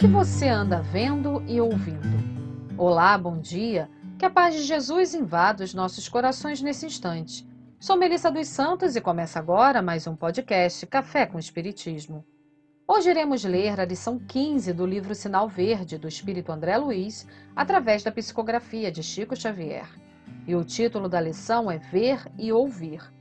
que você anda vendo e ouvindo? Olá, bom dia. Que a paz de Jesus invada os nossos corações nesse instante. Sou Melissa dos Santos e começa agora mais um podcast Café com Espiritismo. Hoje iremos ler a lição 15 do livro Sinal Verde do Espírito André Luiz, através da psicografia de Chico Xavier. E o título da lição é Ver e Ouvir.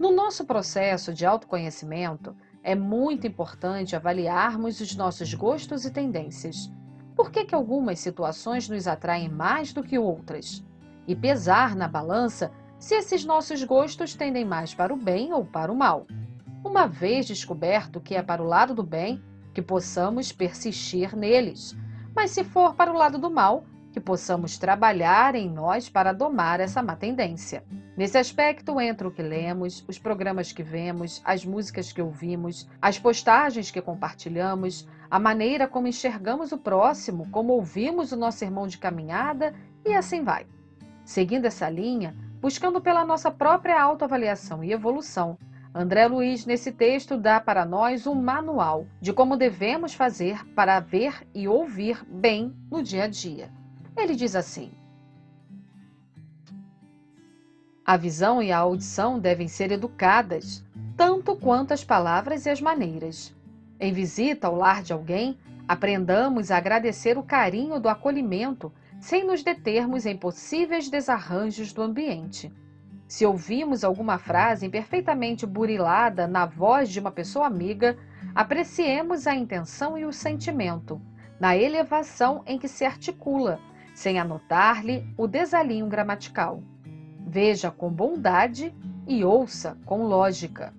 No nosso processo de autoconhecimento, é muito importante avaliarmos os nossos gostos e tendências. Por que, que algumas situações nos atraem mais do que outras? E pesar na balança se esses nossos gostos tendem mais para o bem ou para o mal. Uma vez descoberto que é para o lado do bem, que possamos persistir neles. Mas se for para o lado do mal, que possamos trabalhar em nós para domar essa má tendência. Nesse aspecto entra o que lemos, os programas que vemos, as músicas que ouvimos, as postagens que compartilhamos, a maneira como enxergamos o próximo, como ouvimos o nosso irmão de caminhada e assim vai. Seguindo essa linha, buscando pela nossa própria autoavaliação e evolução, André Luiz, nesse texto, dá para nós um manual de como devemos fazer para ver e ouvir bem no dia a dia. Ele diz assim: A visão e a audição devem ser educadas, tanto quanto as palavras e as maneiras. Em visita ao lar de alguém, aprendamos a agradecer o carinho do acolhimento sem nos determos em possíveis desarranjos do ambiente. Se ouvimos alguma frase imperfeitamente burilada na voz de uma pessoa amiga, apreciemos a intenção e o sentimento, na elevação em que se articula, sem anotar-lhe o desalinho gramatical. Veja com bondade e ouça com lógica.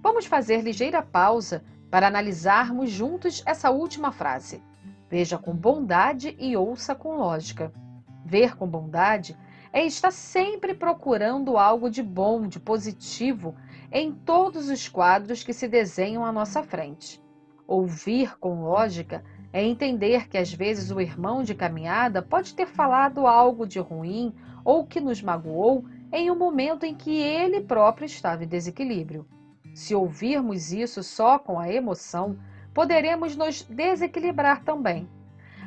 Vamos fazer ligeira pausa para analisarmos juntos essa última frase. Veja com bondade e ouça com lógica. Ver com bondade é estar sempre procurando algo de bom, de positivo em todos os quadros que se desenham à nossa frente. Ouvir com lógica é entender que às vezes o irmão de caminhada pode ter falado algo de ruim ou que nos magoou em um momento em que ele próprio estava em desequilíbrio. Se ouvirmos isso só com a emoção, poderemos nos desequilibrar também.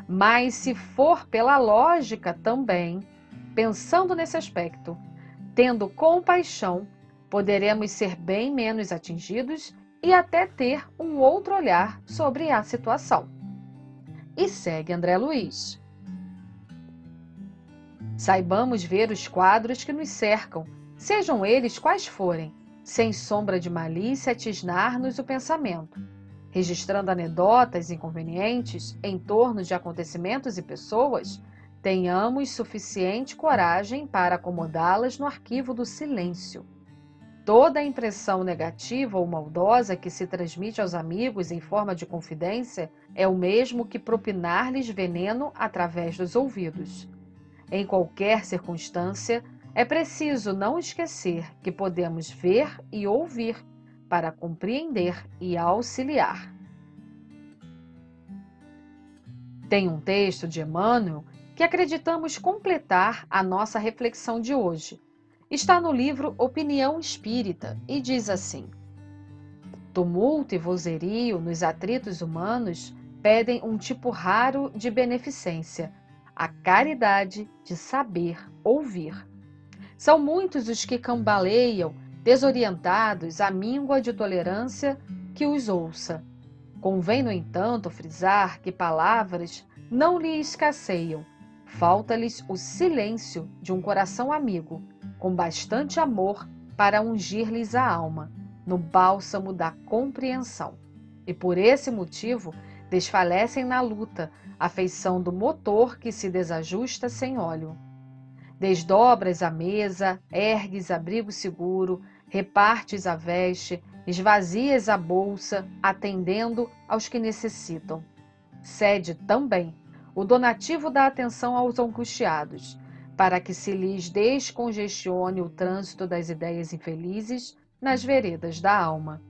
Mas se for pela lógica também, pensando nesse aspecto, tendo compaixão, poderemos ser bem menos atingidos e até ter um outro olhar sobre a situação e segue André Luiz. Saibamos ver os quadros que nos cercam, sejam eles quais forem, sem sombra de malícia tisnar-nos o pensamento, registrando anedotas inconvenientes em torno de acontecimentos e pessoas, tenhamos suficiente coragem para acomodá-las no arquivo do silêncio Toda impressão negativa ou maldosa que se transmite aos amigos em forma de confidência é o mesmo que propinar-lhes veneno através dos ouvidos. Em qualquer circunstância, é preciso não esquecer que podemos ver e ouvir para compreender e auxiliar. Tem um texto de Emmanuel que acreditamos completar a nossa reflexão de hoje está no livro Opinião Espírita e diz assim: Tumulto e vozerio nos atritos humanos pedem um tipo raro de beneficência, a caridade de saber ouvir. São muitos os que cambaleiam, desorientados, à míngua de tolerância que os ouça. Convém, no entanto, frisar que palavras não lhe escasseiam, falta-lhes o silêncio de um coração amigo com bastante amor para ungir-lhes a alma, no bálsamo da compreensão. E por esse motivo desfalecem na luta a feição do motor que se desajusta sem óleo. Desdobras a mesa, ergues abrigo seguro, repartes a veste, esvazias a bolsa, atendendo aos que necessitam. Cede também o donativo da atenção aos angustiados, para que se lhes descongestione o trânsito das ideias infelizes nas veredas da alma.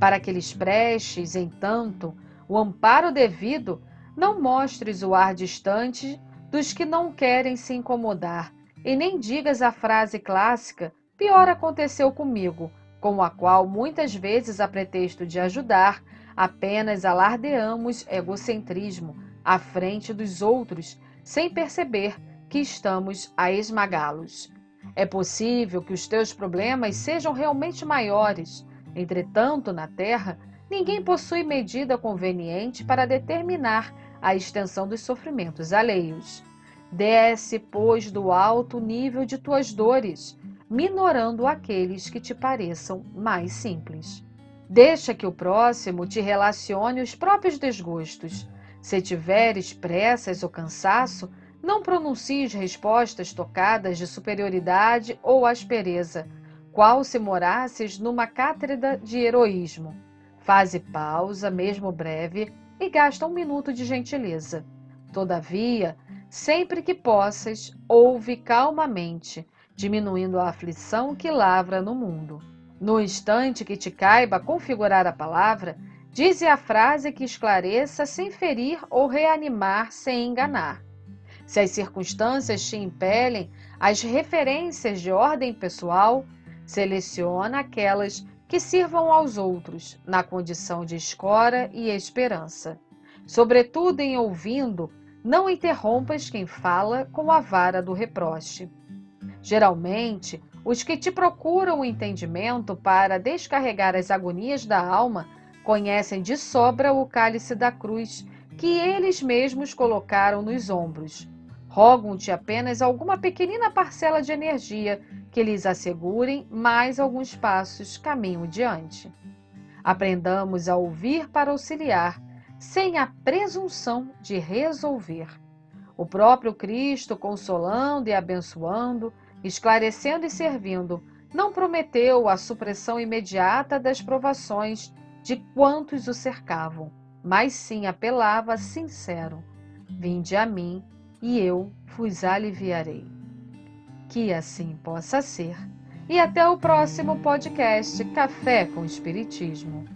Para que lhes prestes, entanto, o amparo devido, não mostres o ar distante dos que não querem se incomodar, e nem digas a frase clássica: pior aconteceu comigo, com a qual muitas vezes, a pretexto de ajudar, apenas alardeamos egocentrismo à frente dos outros, sem perceber que estamos a esmagá-los. É possível que os teus problemas sejam realmente maiores, entretanto, na Terra, ninguém possui medida conveniente para determinar a extensão dos sofrimentos alheios. Desce, pois, do alto nível de tuas dores, minorando aqueles que te pareçam mais simples. Deixa que o próximo te relacione os próprios desgostos. Se tiveres pressas ou cansaço, não pronuncies respostas tocadas de superioridade ou aspereza, qual se morasses numa cátedra de heroísmo. Faze pausa, mesmo breve, e gasta um minuto de gentileza. Todavia, Sempre que possas, ouve calmamente, diminuindo a aflição que lavra no mundo. No instante que te caiba configurar a palavra, dize a frase que esclareça sem ferir ou reanimar sem enganar. Se as circunstâncias te impelem as referências de ordem pessoal, seleciona aquelas que sirvam aos outros na condição de escora e esperança. Sobretudo em ouvindo, não interrompas quem fala com a vara do reproche. Geralmente, os que te procuram o entendimento para descarregar as agonias da alma conhecem de sobra o cálice da cruz que eles mesmos colocaram nos ombros. Rogam-te apenas alguma pequenina parcela de energia que lhes assegurem mais alguns passos caminho diante. Aprendamos a ouvir para auxiliar sem a presunção de resolver. O próprio Cristo, consolando e abençoando, esclarecendo e servindo, não prometeu a supressão imediata das provações de quantos o cercavam, mas sim apelava sincero: Vinde a mim e eu vos aliviarei. Que assim possa ser. E até o próximo podcast Café com Espiritismo.